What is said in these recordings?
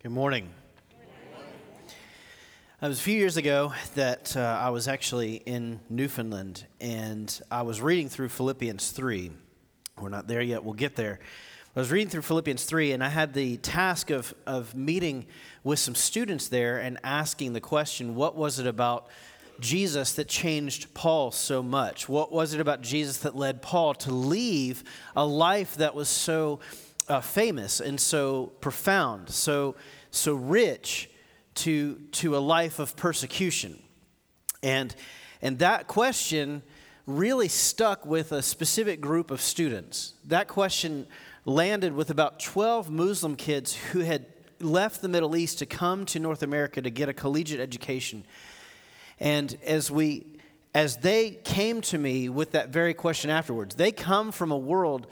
Good morning. It was a few years ago that uh, I was actually in Newfoundland and I was reading through Philippians 3. We're not there yet, we'll get there. I was reading through Philippians 3 and I had the task of, of meeting with some students there and asking the question what was it about Jesus that changed Paul so much? What was it about Jesus that led Paul to leave a life that was so uh, famous and so profound, so, so rich to, to a life of persecution. And, and that question really stuck with a specific group of students. That question landed with about 12 Muslim kids who had left the Middle East to come to North America to get a collegiate education. And as we as they came to me with that very question afterwards, they come from a world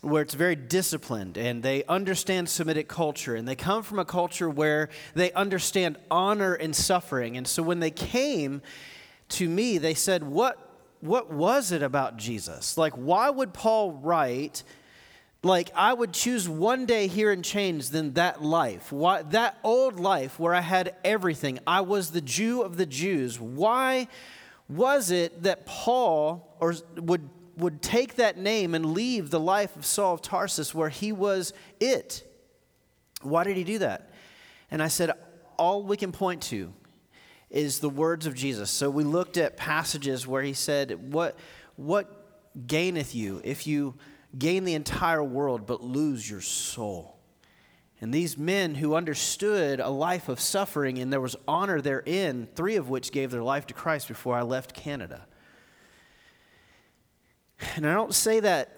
where it's very disciplined and they understand Semitic culture and they come from a culture where they understand honor and suffering. And so when they came to me, they said, What, what was it about Jesus? Like, why would Paul write? Like, I would choose one day here in chains than that life. Why, that old life where I had everything. I was the Jew of the Jews. Why was it that Paul or would would take that name and leave the life of Saul of Tarsus where he was it. Why did he do that? And I said, all we can point to is the words of Jesus. So we looked at passages where he said, What, what gaineth you if you gain the entire world but lose your soul? And these men who understood a life of suffering and there was honor therein, three of which gave their life to Christ before I left Canada. And I don't say that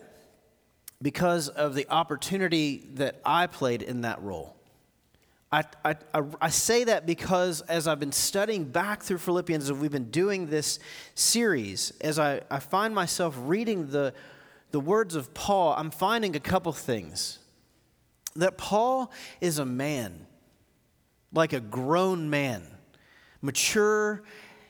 because of the opportunity that I played in that role. I, I, I, say that because as I've been studying back through Philippians, as we've been doing this series, as I, I find myself reading the, the words of Paul, I'm finding a couple things. That Paul is a man, like a grown man, mature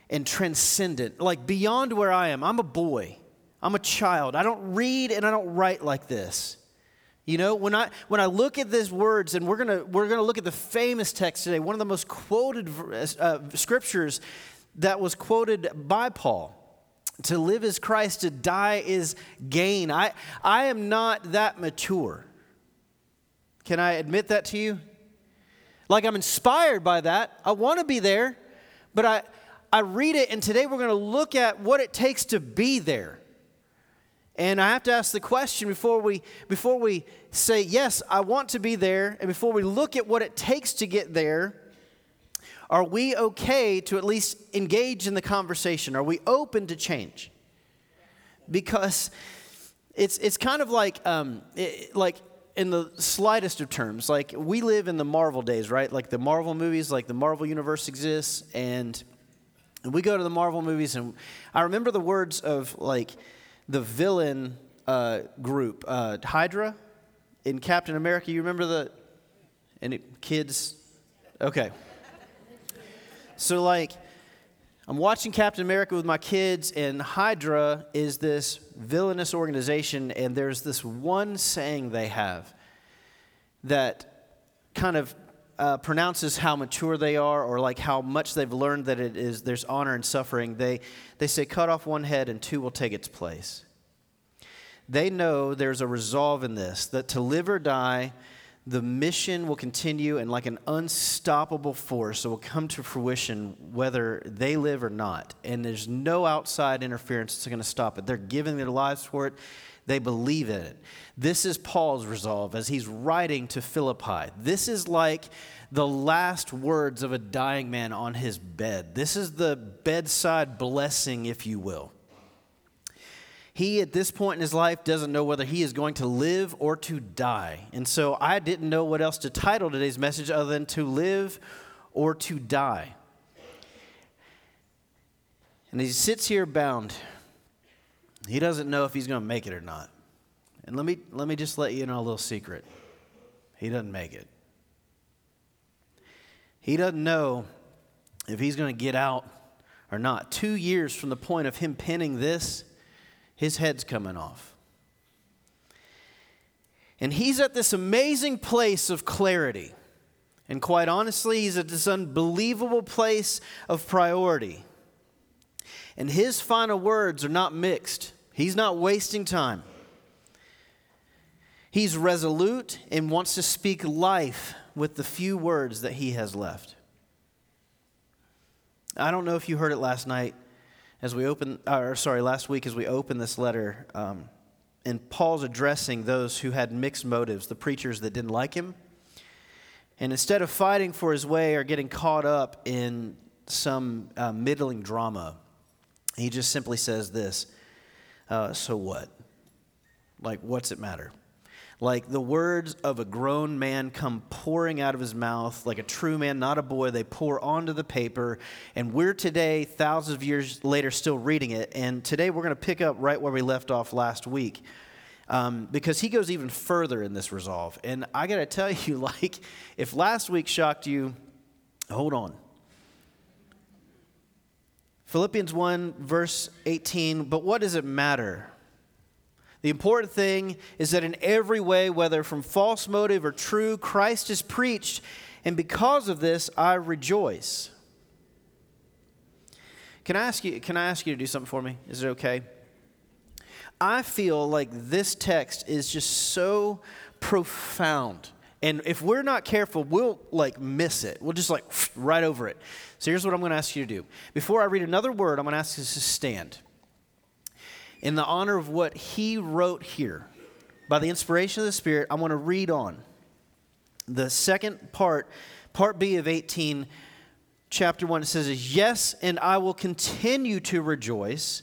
and transcendent, like beyond where I am. I'm a boy. I'm a child. I don't read and I don't write like this. You know, when I when I look at these words, and we're gonna we're gonna look at the famous text today, one of the most quoted uh, scriptures that was quoted by Paul. To live is Christ, to die is gain. I I am not that mature. Can I admit that to you? Like I'm inspired by that. I want to be there, but I I read it, and today we're going to look at what it takes to be there. And I have to ask the question before we before we say yes, I want to be there, and before we look at what it takes to get there, are we okay to at least engage in the conversation? Are we open to change? Because it's it's kind of like um, it, like in the slightest of terms, like we live in the Marvel days, right? Like the Marvel movies, like the Marvel universe exists, and we go to the Marvel movies, and I remember the words of like the villain uh, group, uh, Hydra in Captain America. You remember the it, kids? Okay. So like, I'm watching Captain America with my kids, and Hydra is this villainous organization, and there's this one saying they have that kind of uh, pronounces how mature they are or like how much they've learned that it is there's honor and suffering they, they say cut off one head and two will take its place. They know there's a resolve in this that to live or die the mission will continue and like an unstoppable force it will come to fruition whether they live or not. And there's no outside interference that's going to stop it. They're giving their lives for it they believe in it. This is Paul's resolve as he's writing to Philippi. This is like the last words of a dying man on his bed. This is the bedside blessing, if you will. He, at this point in his life, doesn't know whether he is going to live or to die. And so I didn't know what else to title today's message other than to live or to die. And he sits here bound he doesn't know if he's going to make it or not. And let me, let me just let you know a little secret. He doesn't make it. He doesn't know if he's going to get out or not. Two years from the point of him penning this, his head's coming off. And he's at this amazing place of clarity. And quite honestly, he's at this unbelievable place of priority. And his final words are not mixed, he's not wasting time. He's resolute and wants to speak life with the few words that he has left. I don't know if you heard it last night as we opened, or sorry, last week as we opened this letter. Um, and Paul's addressing those who had mixed motives, the preachers that didn't like him. And instead of fighting for his way or getting caught up in some uh, middling drama, he just simply says this uh, So what? Like, what's it matter? Like the words of a grown man come pouring out of his mouth, like a true man, not a boy. They pour onto the paper. And we're today, thousands of years later, still reading it. And today we're going to pick up right where we left off last week. Um, because he goes even further in this resolve. And I got to tell you, like, if last week shocked you, hold on. Philippians 1, verse 18, but what does it matter? The important thing is that in every way, whether from false motive or true, Christ is preached, and because of this, I rejoice. Can I ask you, can I ask you to do something for me? Is it okay? I feel like this text is just so profound. And if we're not careful, we'll like miss it. We'll just like right over it. So here's what I'm going to ask you to do. Before I read another word, I'm going to ask you to stand in the honor of what he wrote here. By the inspiration of the Spirit, I want to read on. The second part, part B of 18, chapter 1, it says, Yes, and I will continue to rejoice,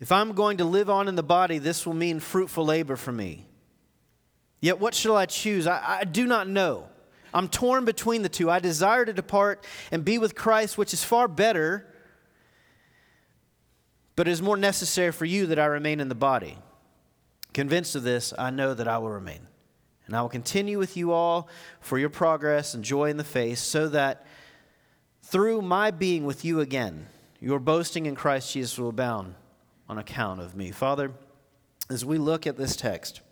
If I'm going to live on in the body, this will mean fruitful labor for me. Yet what shall I choose? I, I, do not know. I'm torn between the two. I desire to depart and be with Christ, which is far better but it is more necessary for you that I remain in the body. Convinced of this, I know that I will remain. And I will continue with you all for your progress and joy in the faith, so that through my being with you again, your boasting in Christ Jesus will abound on account of me. Father, as we look at this text,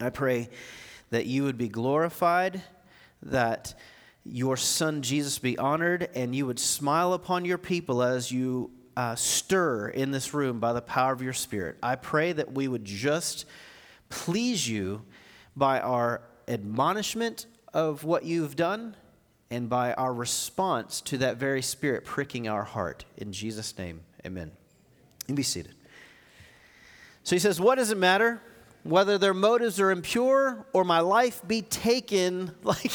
I pray that you would be glorified, that your Son Jesus be honored, and you would smile upon your people as you uh, stir in this room by the power of your Spirit. I pray that we would just please you by our admonishment of what you've done and by our response to that very Spirit pricking our heart. In Jesus' name, amen. You be seated. So he says, What does it matter? Whether their motives are impure or my life be taken, like,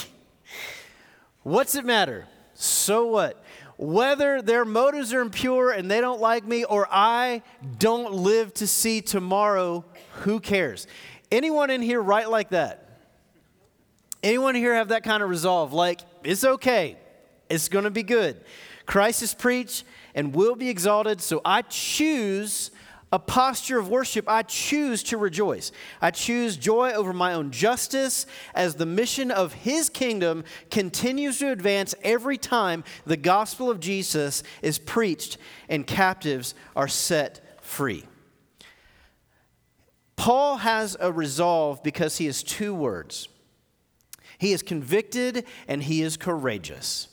what's it matter? So what? whether their motives are impure and they don't like me or I don't live to see tomorrow, who cares? Anyone in here write like that? Anyone here have that kind of resolve? Like, it's okay, it's gonna be good. Christ is preached and will be exalted, so I choose a posture of worship, I choose to rejoice. I choose joy over my own justice as the mission of His kingdom continues to advance every time the gospel of Jesus is preached and captives are set free. Paul has a resolve because he has two words he is convicted and he is courageous.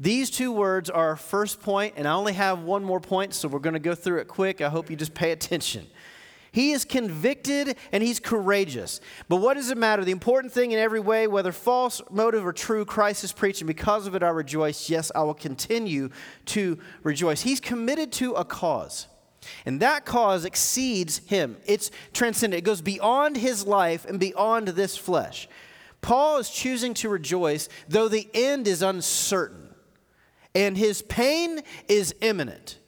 These two words are our first point, and I only have one more point, so we're going to go through it quick. I hope you just pay attention. He is convicted and he's courageous. But what does it matter? The important thing in every way, whether false motive or true, Christ is preaching. Because of it, I rejoice. Yes, I will continue to rejoice. He's committed to a cause. And that cause exceeds him. It's transcendent. It goes beyond his life and beyond this flesh. Paul is choosing to rejoice, though the end is uncertain and his pain is imminent.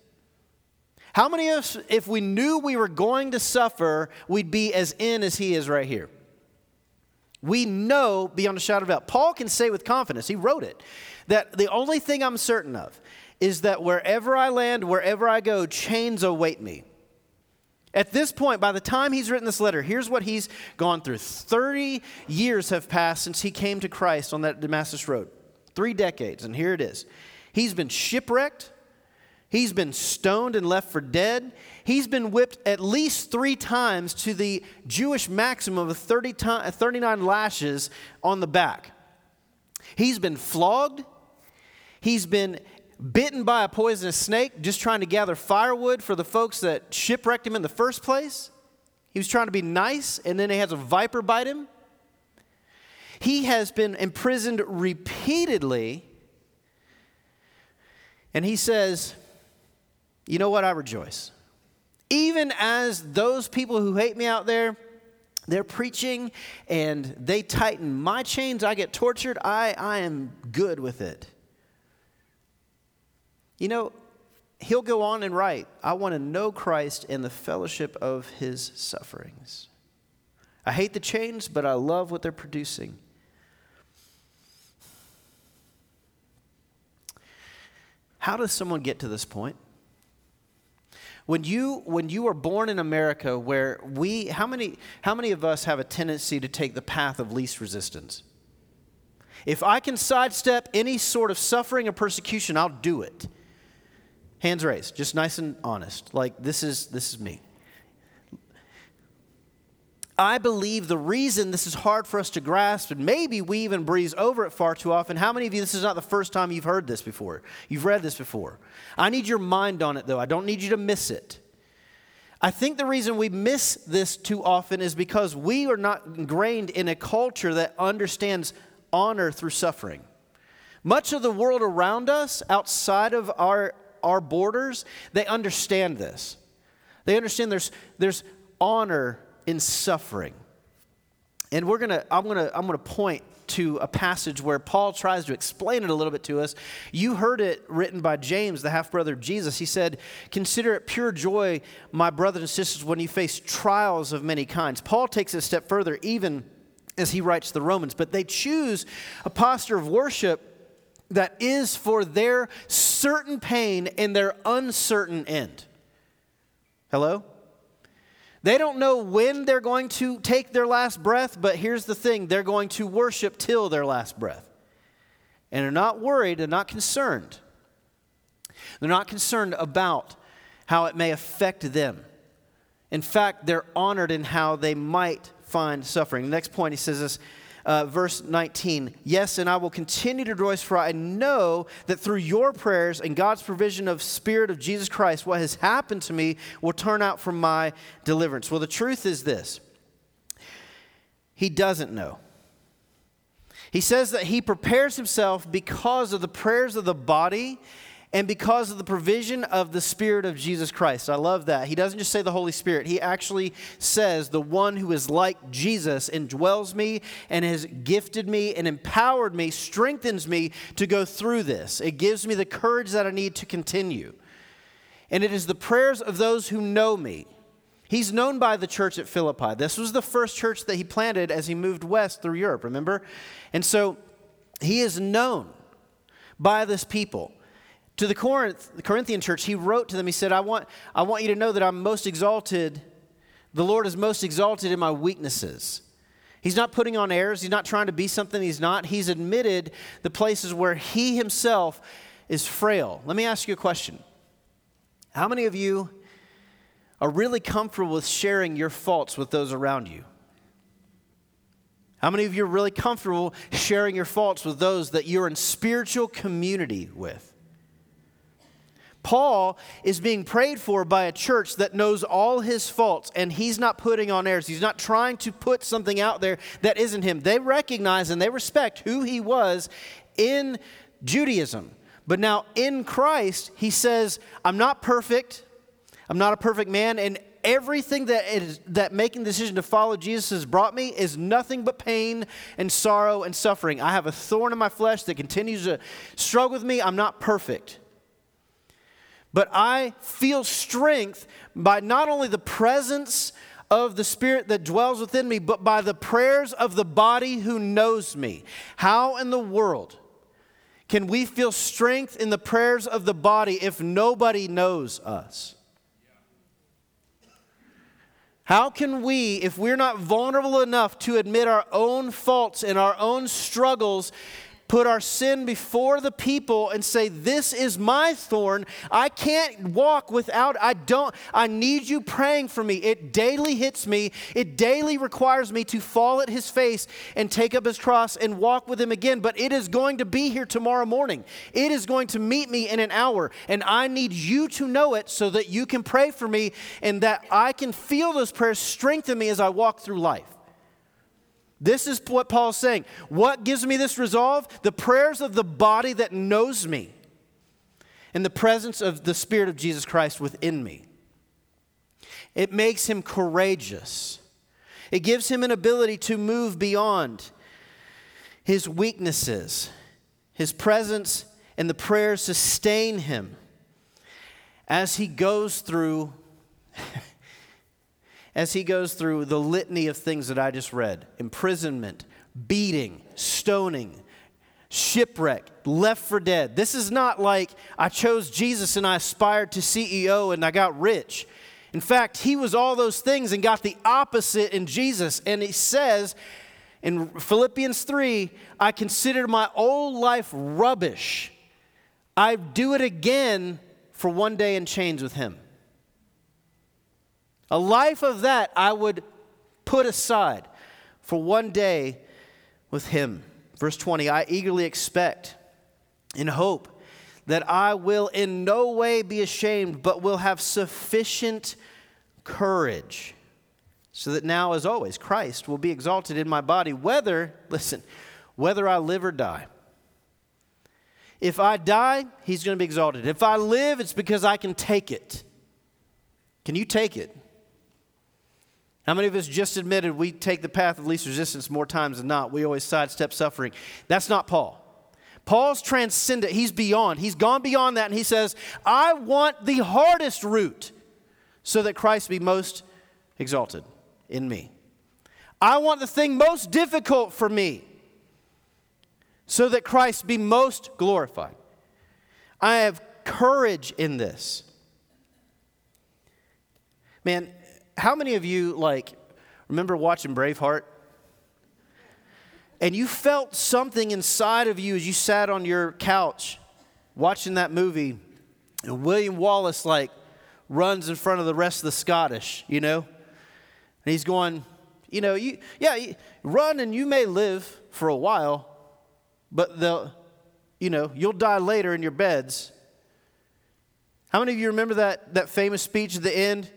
How many of us, if we knew we were going to suffer, we'd be as in as he is right here? We know beyond a shadow of doubt. Paul can say with confidence, he wrote it, that the only thing I'm certain of is that wherever I land, wherever I go, chains await me. At this point, by the time he's written this letter, here's what he's gone through 30 years have passed since he came to Christ on that Damascus road. Three decades, and here it is. He's been shipwrecked, he's been stoned and left for dead, he's been whipped at least three times to the Jewish maximum of 30 uh, 39 lashes on the back. He's been flogged, he's been bitten by a poisonous snake just trying to gather firewood for the folks that shipwrecked him in the first place. He was trying to be nice, and then he has a viper bite him. He has been imprisoned repeatedly. And he says, You know what? I rejoice. Even as those people who hate me out there, they're preaching and they tighten my chains, I get tortured, I, I am good with it. You know, he'll go on and write, I want to know Christ and the fellowship of his sufferings. I hate the chains, but I love what they're producing. How does someone get to this point? When you, when you are born in America, where we, how many, how many of us have a tendency to take the path of least resistance? If I can sidestep any sort of suffering or persecution, I'll do it. Hands raised, just nice and honest. Like this is this is me. I believe the reason this is hard for us to grasp, and maybe we even breeze over it far too often. How many of you, this is not the first time you've heard this before? You've read this before. I need your mind on it, though. I don't need you to miss it. I think the reason we miss this too often is because we are not ingrained in a culture that understands honor through suffering. Much of the world around us, outside of our our borders, they understand this. They understand there's, there's honor in suffering. And we're gonna, I'm gonna, I'm gonna point to a passage where Paul tries to explain it a little bit to us. You heard it written by James, the half brother of Jesus. He said, Consider it pure joy, my brothers and sisters, when you face trials of many kinds. Paul takes it a step further, even as he writes the Romans, but they choose a posture of worship that is for their certain pain and their uncertain end. Hello? They don't know when they're going to take their last breath, but here's the thing they're going to worship till their last breath. And they're not worried, they're not concerned. They're not concerned about how it may affect them. In fact, they're honored in how they might find suffering. The next point he says this uh, verse 19 Yes, and I will continue to rejoice, for I know that through your prayers and God's provision of Spirit of Jesus Christ, what has happened to me will turn out for my deliverance. Well, the truth is this He doesn't know. He says that he prepares himself because of the prayers of the body and because of the provision of the Spirit of Jesus Christ. I love that. He doesn't just say the Holy Spirit, he actually says, The one who is like Jesus indwells me and has gifted me and empowered me, strengthens me to go through this. It gives me the courage that I need to continue. And it is the prayers of those who know me. He's known by the church at Philippi. This was the first church that he planted as he moved west through Europe, remember? And so he is known by this people. To the, Corinth, the Corinthian church, he wrote to them, he said, I want, I want you to know that I'm most exalted, the Lord is most exalted in my weaknesses. He's not putting on airs, he's not trying to be something he's not. He's admitted the places where he himself is frail. Let me ask you a question. How many of you are really comfortable with sharing your faults with those around you? How many of you are really comfortable sharing your faults with those that you're in spiritual community with? Paul is being prayed for by a church that knows all his faults, and he's not putting on airs. He's not trying to put something out there that isn't him. They recognize and they respect who he was in Judaism. But now in Christ, he says, I'm not perfect. I'm not a perfect man, and everything that is that making the decision to follow Jesus has brought me is nothing but pain and sorrow and suffering. I have a thorn in my flesh that continues to struggle with me. I'm not perfect. But I feel strength by not only the presence of the Spirit that dwells within me, but by the prayers of the body who knows me. How in the world can we feel strength in the prayers of the body if nobody knows us? How can we, if we're not vulnerable enough to admit our own faults and our own struggles put our sin before the people and say, This is my thorn. I can't walk without, I don't, I need you praying for me. It daily hits me. It daily requires me to fall at his face and take up his cross and walk with him again. But it is going to be here tomorrow morning. It is going to meet me in an hour. And I need you to know it so that you can pray for me and that I can feel those prayers strengthen me as I walk through life. This is what Paul's saying. What gives me this resolve? The prayers of the body that knows me and the presence of the Spirit of Jesus Christ within me. It makes him courageous. It gives him an ability to move beyond his weaknesses. His presence and the prayers sustain him as he goes through as he goes through the litany of things that I just read imprisonment, beating, stoning, shipwreck, left for dead. This is not like I chose Jesus and I aspired to CEO and I got rich. In fact, he was all those things and got the opposite in Jesus. And he says in Philippians 3 I consider my old life rubbish. I do it again for one day in chains with him. A life of that I would put aside for one day with Him. Verse 20 I eagerly expect and hope that I will in no way be ashamed, but will have sufficient courage, so that now, as always, Christ will be exalted in my body, whether, listen, whether I live or die. If I die, he's going to be exalted. If I live, it's because I can take it. Can you take it? How many of us just admitted we take the path of least resistance more times than not? We always sidestep suffering. That's not Paul. Paul's transcendent. He's beyond. He's gone beyond that, and he says, I want the hardest route so that Christ be most exalted in me. I want the thing most difficult for me so that Christ be most glorified. I have courage in this. Man, how many of you, like, remember watching Braveheart? And you felt something inside of you as you sat on your couch watching that movie, and William Wallace, like, runs in front of the rest of the Scottish, you know? And he's going, you know, you, yeah, you run and you may live for a while, but the, you know, you'll die later in your beds. How many of you remember that, that famous speech at the end?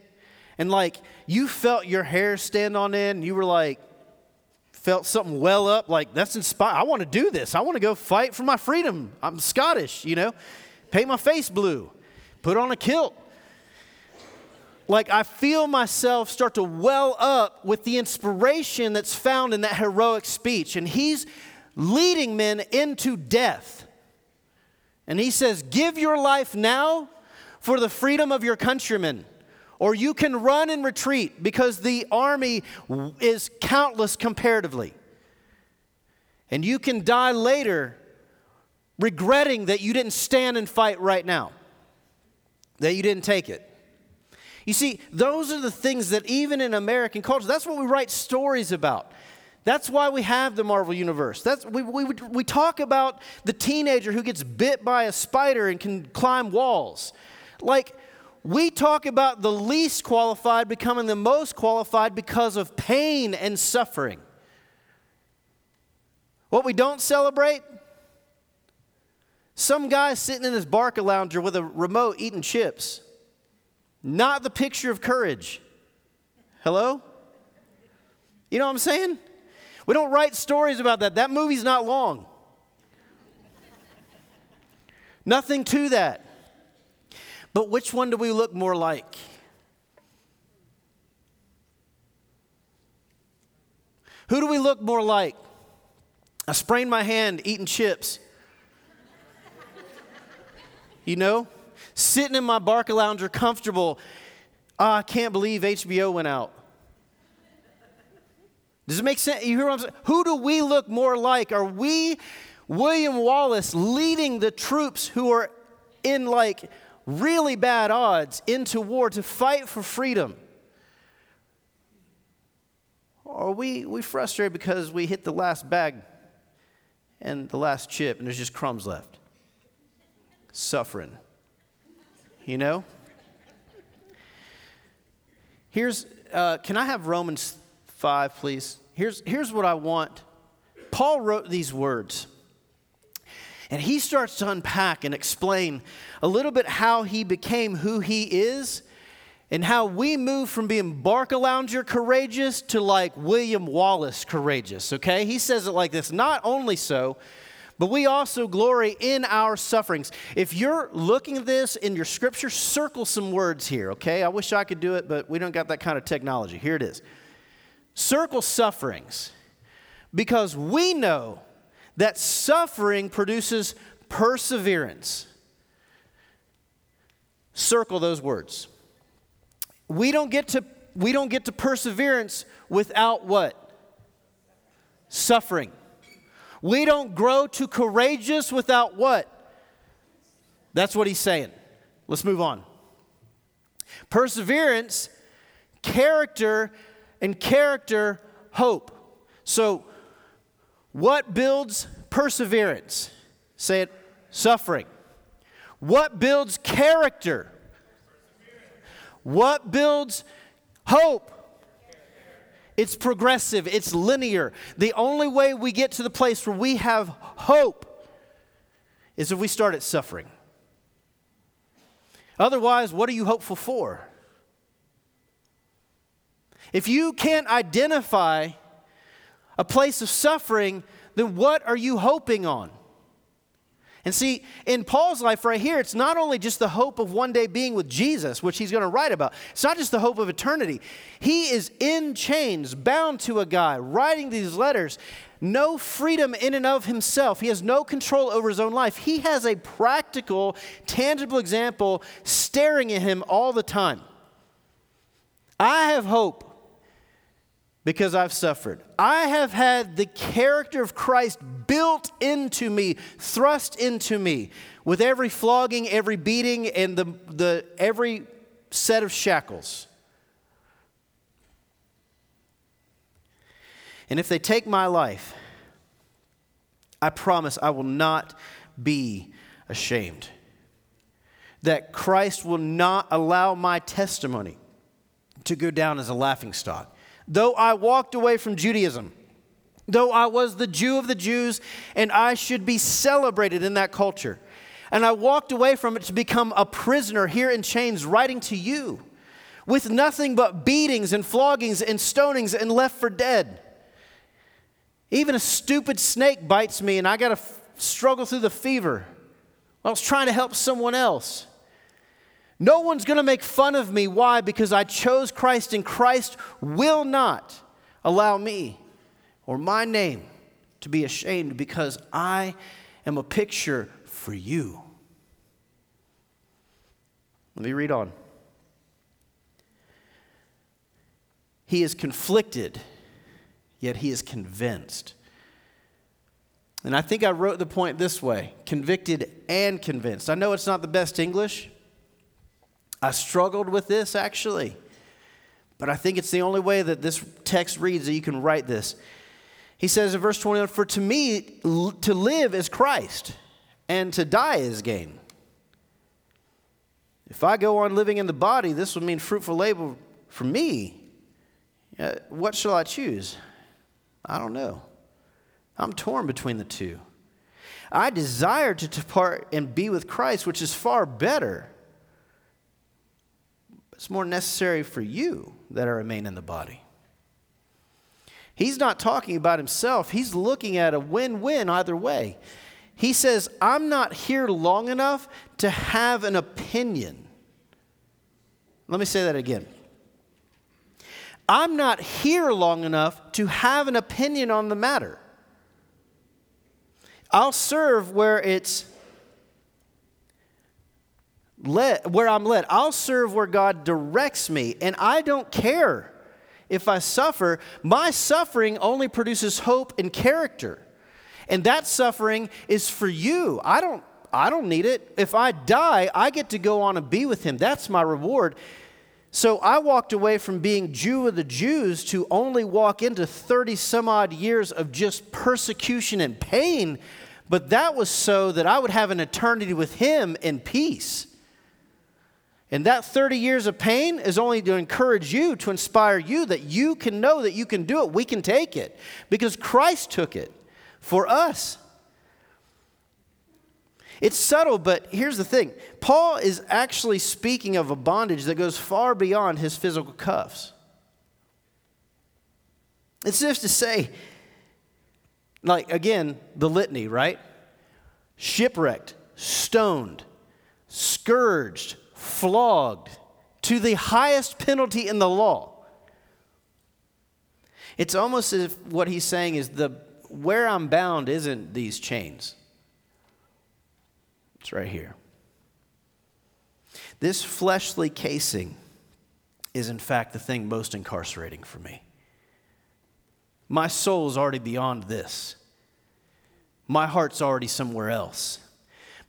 And like you felt your hair stand on end, and you were like, felt something well up, like that's inspired. I want to do this. I want to go fight for my freedom. I'm Scottish, you know, paint my face blue, put on a kilt. Like I feel myself start to well up with the inspiration that's found in that heroic speech. And he's leading men into death. And he says, Give your life now for the freedom of your countrymen. Or you can run and retreat because the army is countless comparatively. And you can die later regretting that you didn't stand and fight right now, that you didn't take it. You see, those are the things that even in American culture, that's what we write stories about. That's why we have the Marvel Universe. That's, we, we, we talk about the teenager who gets bit by a spider and can climb walls. Like, we talk about the least qualified becoming the most qualified because of pain and suffering. What we don't celebrate? Some guy sitting in his Barcalounger with a remote eating chips. Not the picture of courage. Hello? You know what I'm saying? We don't write stories about that. That movie's not long. Nothing to that. But which one do we look more like? Who do we look more like? I sprained my hand eating chips. You know? Sitting in my Barcalounger comfortable. Oh, I can't believe HBO went out. Does it make sense? You hear what I'm saying? Who do we look more like? Are we William Wallace leading the troops who are in like really bad odds into war to fight for freedom? Or are we, we frustrated because we hit the last bag and the last chip and there's just crumbs left? Suffering. You know? Here's, uh, can I have Romans 5, please? Here's, here's what I want. Paul wrote these words. And he starts to unpack and explain a little bit how he became who he is and how we move from being Barcalounger courageous to like William Wallace courageous, okay? He says it like this Not only so, but we also glory in our sufferings. If you're looking at this in your scripture, circle some words here, okay? I wish I could do it, but we don't got that kind of technology. Here it is. Circle sufferings because we know that suffering produces perseverance. Circle those words. We don't get to we don't get to perseverance without what? Suffering. We don't grow to courageous without what? That's what he's saying. Let's move on. Perseverance, character, and character, hope. So, what builds perseverance? Say it suffering. What builds character? What builds hope? It's progressive, it's linear. The only way we get to the place where we have hope is if we start at suffering. Otherwise, what are you hopeful for? If you can't identify a place of suffering, then what are you hoping on? And see, in Paul's life right here, it's not only just the hope of one day being with Jesus, which he's going to write about, it's not just the hope of eternity. He is in chains, bound to a guy, writing these letters. No freedom in and of himself. He has no control over his own life. He has a practical, tangible example staring at him all the time. I have hope because I've suffered. I have had the character of Christ built into me, thrust into me with every flogging, every beating, and the, the, every set of shackles. And if they take my life, I promise I will not be ashamed. That Christ will not allow my testimony to go down as a laughing stock. Though I walked away from Judaism, though I was the Jew of the Jews, and I should be celebrated in that culture. And I walked away from it to become a prisoner here in chains, writing to you with nothing but beatings and floggings and stonings and left for dead. Even a stupid snake bites me, and I got to f- struggle through the fever. I was trying to help someone else. No one's going to make fun of me. Why? Because I chose Christ, and Christ will not allow me or my name to be ashamed because I am a picture for you. Let me read on. He is conflicted, yet he is convinced. And I think I wrote the point this way convicted and convinced. I know it's not the best English. I struggled with this actually, but I think it's the only way that this text reads that you can write this. He says in verse 21 For to me, to live is Christ, and to die is gain. If I go on living in the body, this would mean fruitful labor for me. Uh, what shall I choose? I don't know. I'm torn between the two. I desire to depart and be with Christ, which is far better. It's more necessary for you that I remain in the body. He's not talking about himself, he's looking at a win win either way. He says, I'm not here long enough to have an opinion. Let me say that again. I'm not here long enough to have an opinion on the matter. I'll serve where it's led, where I'm led. I'll serve where God directs me, and I don't care if I suffer, my suffering only produces hope and character. And that suffering is for you. I don't I don't need it. If I die, I get to go on and be with him. That's my reward. So I walked away from being Jew of the Jews to only walk into 30 some odd years of just persecution and pain, but that was so that I would have an eternity with him in peace. And that 30 years of pain is only to encourage you, to inspire you that you can know that you can do it. We can take it because Christ took it for us. It's subtle, but here's the thing Paul is actually speaking of a bondage that goes far beyond his physical cuffs. It's just to say, like, again, the litany, right? Shipwrecked, stoned, scourged, flogged to the highest penalty in the law. It's almost as if what he's saying is the where I'm bound isn't these chains. It's right here. This fleshly casing is, in fact, the thing most incarcerating for me. My soul is already beyond this. My heart's already somewhere else.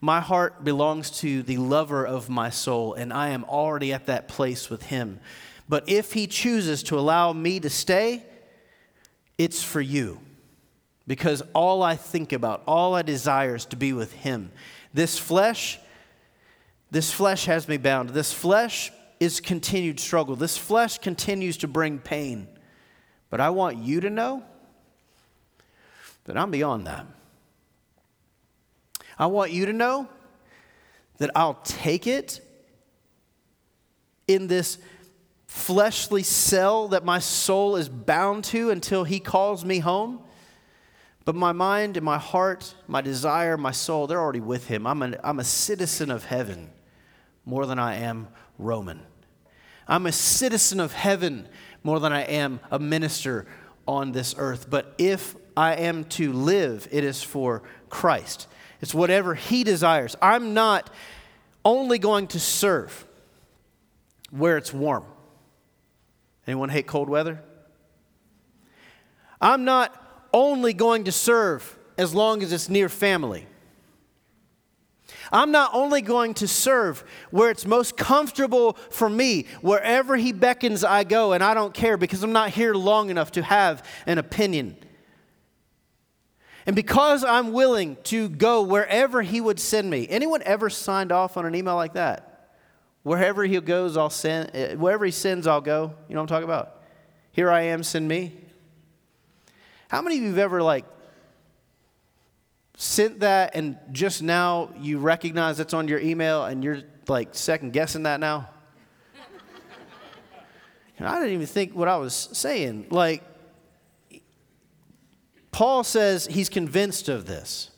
My heart belongs to the lover of my soul, and I am already at that place with him. But if he chooses to allow me to stay, it's for you. Because all I think about, all I desire is to be with him. This flesh, this flesh has me bound. This flesh is continued struggle. This flesh continues to bring pain. But I want you to know that I'm beyond that. I want you to know that I'll take it in this fleshly cell that my soul is bound to until He calls me home. But my mind and my heart, my desire, my soul, they're already with Him. I'm, a I'm a citizen of heaven more than I am Roman. I'm a citizen of heaven more than I am a minister on this earth. But if I am to live, it is for Christ. It's whatever He desires. I'm not only going to serve where it's warm. Anyone hate cold weather? I'm not only going to serve as long as it's near family. I'm not only going to serve where it's most comfortable for me, wherever He beckons, I go, and I don't care because I'm not here long enough to have an opinion. And because I'm willing to go wherever he would send me, anyone ever signed off on an email like that? Wherever he goes, I'll send, eh, wherever he sends, I'll go. You know what I'm talking about? Here I am, send me. How many of you have ever like sent that and just now you recognize it's on your email and you're like second guessing that now? I didn't even think what I was saying. Like, Paul says he's convinced of this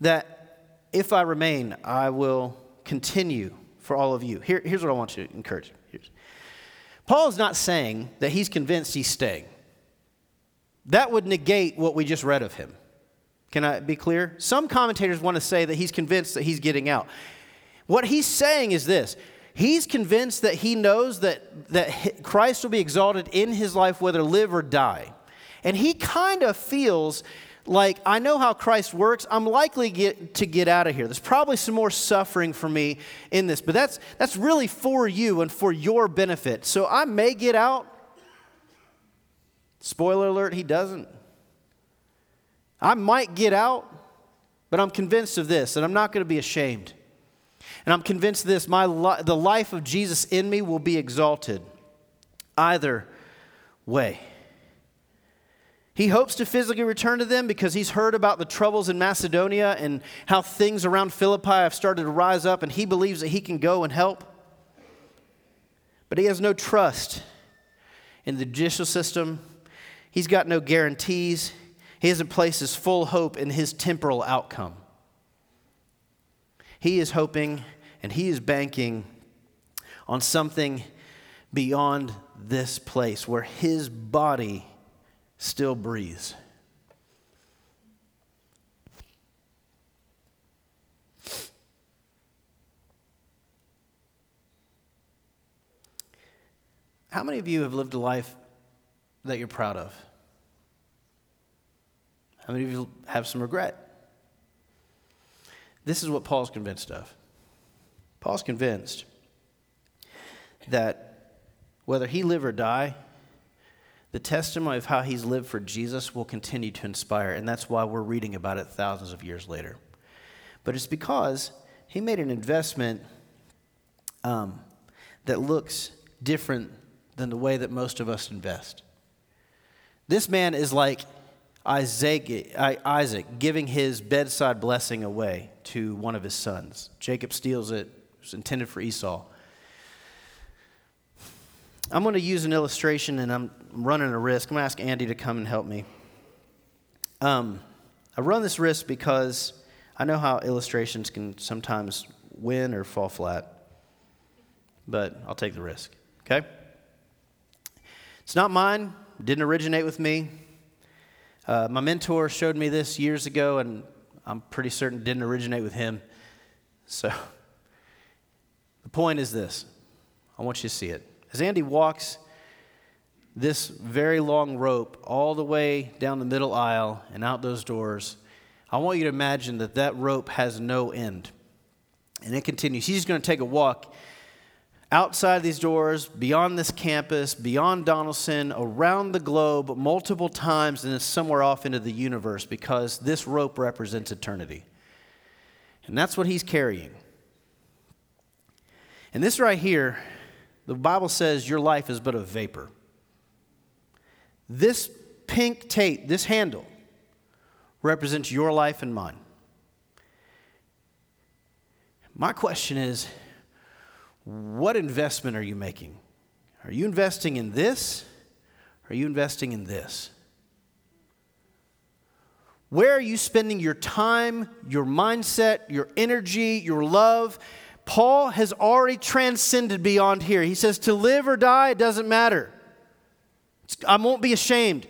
that if I remain, I will continue for all of you. Here, here's what I want to encourage you. Paul is not saying that he's convinced he's staying. That would negate what we just read of him. Can I be clear? Some commentators want to say that he's convinced that he's getting out. What he's saying is this He's convinced that he knows that, that Christ will be exalted in his life, whether live or die. And he kind of feels like I know how Christ works. I'm likely get, to get out of here. There's probably some more suffering for me in this, but that's that's really for you and for your benefit. So I may get out. Spoiler alert, he doesn't. I might get out, but I'm convinced of this, and I'm not going to be ashamed. And I'm convinced this my li- the life of Jesus in me will be exalted either way. He hopes to physically return to them because he's heard about the troubles in Macedonia and how things around Philippi have started to rise up, and he believes that he can go and help. But he has no trust in the judicial system, he's got no guarantees. He hasn't placed his full hope in his temporal outcome. He is hoping and he is banking on something beyond this place where his body still breathes. How many of you have lived a life that you're proud of? How many of you have some regret? This is what Paul's convinced of. Paul's convinced that whether he live or die, the testimony of how he's lived for Jesus will continue to inspire, and that's why we're reading about it thousands of years later. But it's because he made an investment um, that looks different than the way that most of us invest. This man is like Isaac, Isaac giving his bedside blessing away to one of his sons. Jacob steals it, it's intended for Esau. I'm going to use an illustration and I'm running a risk. I'm going to ask Andy to come and help me. Um, I run this risk because I know how illustrations can sometimes win or fall flat, but I'll take the risk, okay? It's not mine, didn't originate with me. Uh, my mentor showed me this years ago, and I'm pretty certain it didn't originate with him. So, the point is this I want you to see it. As Andy walks this very long rope all the way down the middle aisle and out those doors, I want you to imagine that that rope has no end. And it continues. He's going to take a walk outside these doors, beyond this campus, beyond Donelson, around the globe, multiple times, and then somewhere off into the universe because this rope represents eternity. And that's what he's carrying. And this right here, the Bible says your life is but a vapor. This pink tape, this handle, represents your life and mine. My question is what investment are you making? Are you investing in this? Are you investing in this? Where are you spending your time, your mindset, your energy, your love? Paul has already transcended beyond here. He says, To live or die, it doesn't matter. I won't be ashamed.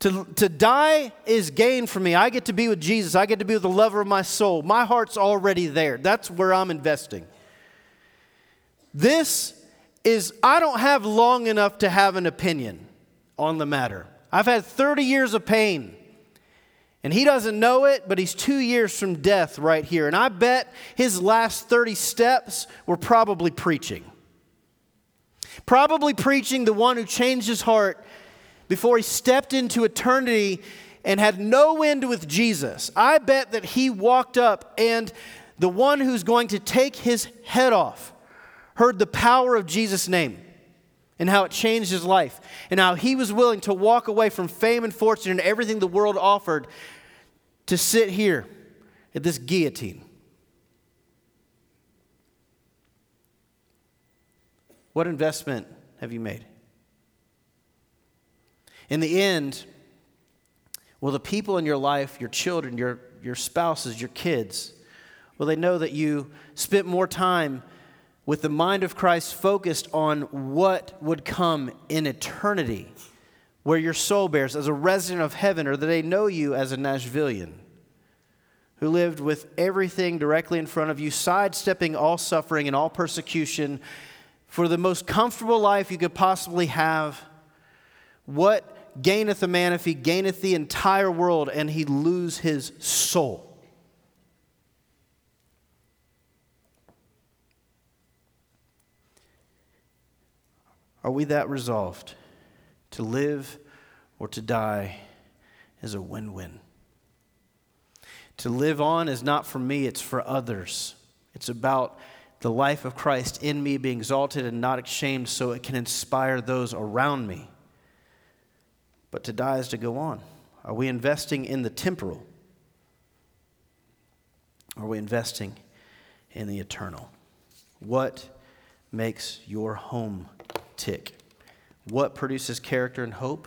To, to die is gain for me. I get to be with Jesus. I get to be with the lover of my soul. My heart's already there. That's where I'm investing. This is, I don't have long enough to have an opinion on the matter. I've had 30 years of pain. And he doesn't know it, but he's two years from death right here. And I bet his last 30 steps were probably preaching. Probably preaching the one who changed his heart before he stepped into eternity and had no end with Jesus. I bet that he walked up and the one who's going to take his head off heard the power of Jesus' name and how it changed his life, and how he was willing to walk away from fame and fortune and everything the world offered to sit here at this guillotine. What investment have you made? In the end, will the people in your life, your children, your, your spouses, your kids, will they know that you spent more time with the mind of Christ focused on what would come in eternity, where your soul bears as a resident of heaven, or that they know you as a Nashvillian who lived with everything directly in front of you, sidestepping all suffering and all persecution for the most comfortable life you could possibly have. What gaineth a man if he gaineth the entire world and he lose his soul? Are we that resolved to live or to die is a win win? To live on is not for me, it's for others. It's about the life of Christ in me being exalted and not ashamed so it can inspire those around me. But to die is to go on. Are we investing in the temporal? Are we investing in the eternal? What makes your home tick. What produces character and hope?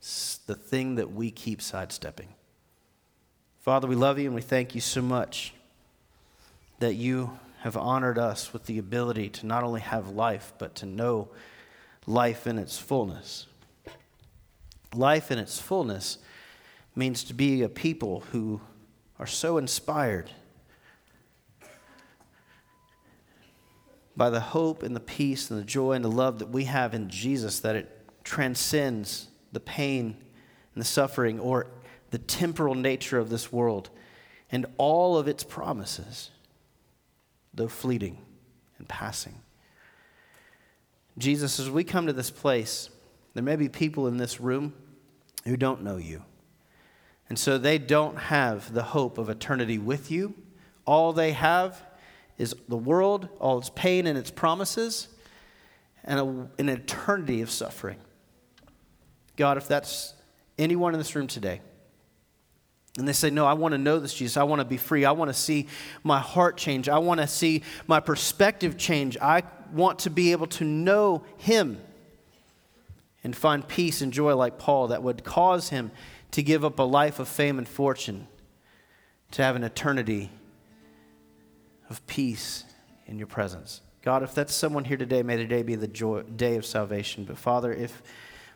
It's the thing that we keep sidestepping. Father, we love you and we thank you so much that you have honored us with the ability to not only have life, but to know life in its fullness. Life in its fullness means to be a people who are so inspired by the hope and the peace and the joy and the love that we have in Jesus, that it transcends the pain and the suffering or the temporal nature of this world and all of its promises, though fleeting and passing. Jesus, as we come to this place, there may be people in this room who don't know you. And so they don't have the hope of eternity with you. All they have is the world, all its pain and its promises, and a, an eternity of suffering. God, if that's anyone in this room today, and they say, No, I want to know this Jesus. I want to be free. I want to see my heart change. I want to see my perspective change. I want to be able to know Him and find peace and joy like Paul that would cause him to give up a life of fame and fortune to have an eternity of peace in your presence. God, if that's someone here today, may today be the joy, day of salvation. But Father, if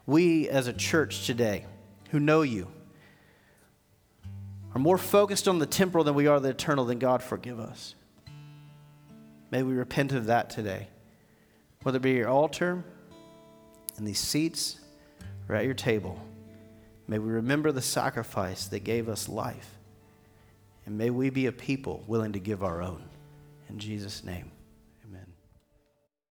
we as a church today who know you are more focused on the temporal than we are the eternal, then God, forgive us. May we repent of that today. Whether it be your altar, in these seats or at your table, may we remember the sacrifice that gave us life. And may we be a people willing to give our own. In Jesus' name.